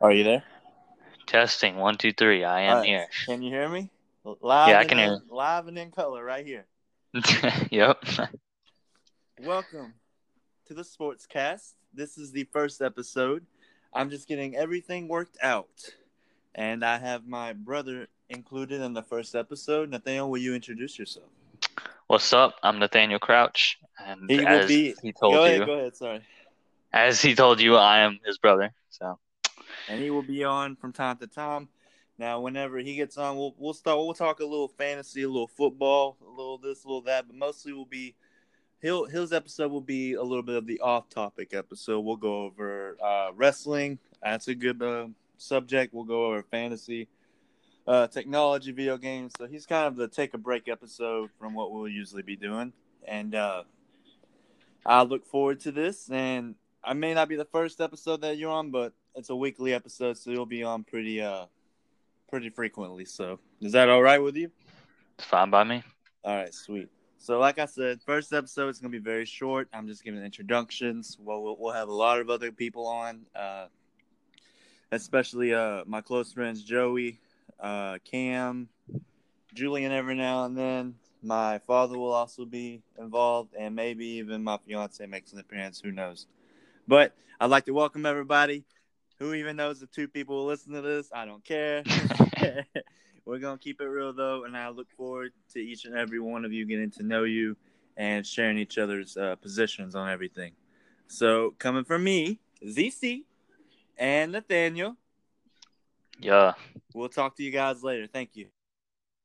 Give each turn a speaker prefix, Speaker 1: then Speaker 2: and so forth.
Speaker 1: Are you there?
Speaker 2: Testing one two three. I am
Speaker 1: right.
Speaker 2: here.
Speaker 1: Can you hear me? Live.
Speaker 2: Yeah, I can hear
Speaker 1: in- Live and in color, right here.
Speaker 2: yep.
Speaker 1: Welcome to the Sportscast. This is the first episode. I'm just getting everything worked out, and I have my brother included in the first episode. Nathaniel, will you introduce yourself?
Speaker 2: What's up? I'm Nathaniel Crouch, and
Speaker 1: He
Speaker 2: as
Speaker 1: be-
Speaker 2: he told
Speaker 1: go
Speaker 2: you.
Speaker 1: Go ahead. Sorry.
Speaker 2: as he told you, I am his brother. So
Speaker 1: and he will be on from time to time. Now, whenever he gets on, we'll we'll start. We'll talk a little fantasy, a little football, a little this, a little that, but mostly we'll be. He'll, his episode will be a little bit of the off-topic episode. We'll go over uh, wrestling. That's a good uh, subject. We'll go over fantasy, uh, technology, video games. So he's kind of the take a break episode from what we'll usually be doing. And uh, I look forward to this. And I may not be the first episode that you're on, but it's a weekly episode, so you'll be on pretty uh pretty frequently. So is that all right with you?
Speaker 2: it's fine by me.
Speaker 1: All right, sweet. So like I said, first episode is gonna be very short. I'm just giving introductions. Well, we'll, we'll have a lot of other people on, uh, especially uh my close friends Joey, uh, Cam, Julian every now and then. My father will also be involved, and maybe even my fiance makes an appearance. Who knows? But I'd like to welcome everybody. Who even knows the two people who listen to this? I don't care. We're gonna keep it real though, and I look forward to each and every one of you getting to know you and sharing each other's uh, positions on everything. So coming from me, ZC, and Nathaniel.
Speaker 2: Yeah.
Speaker 1: We'll talk to you guys later. Thank you.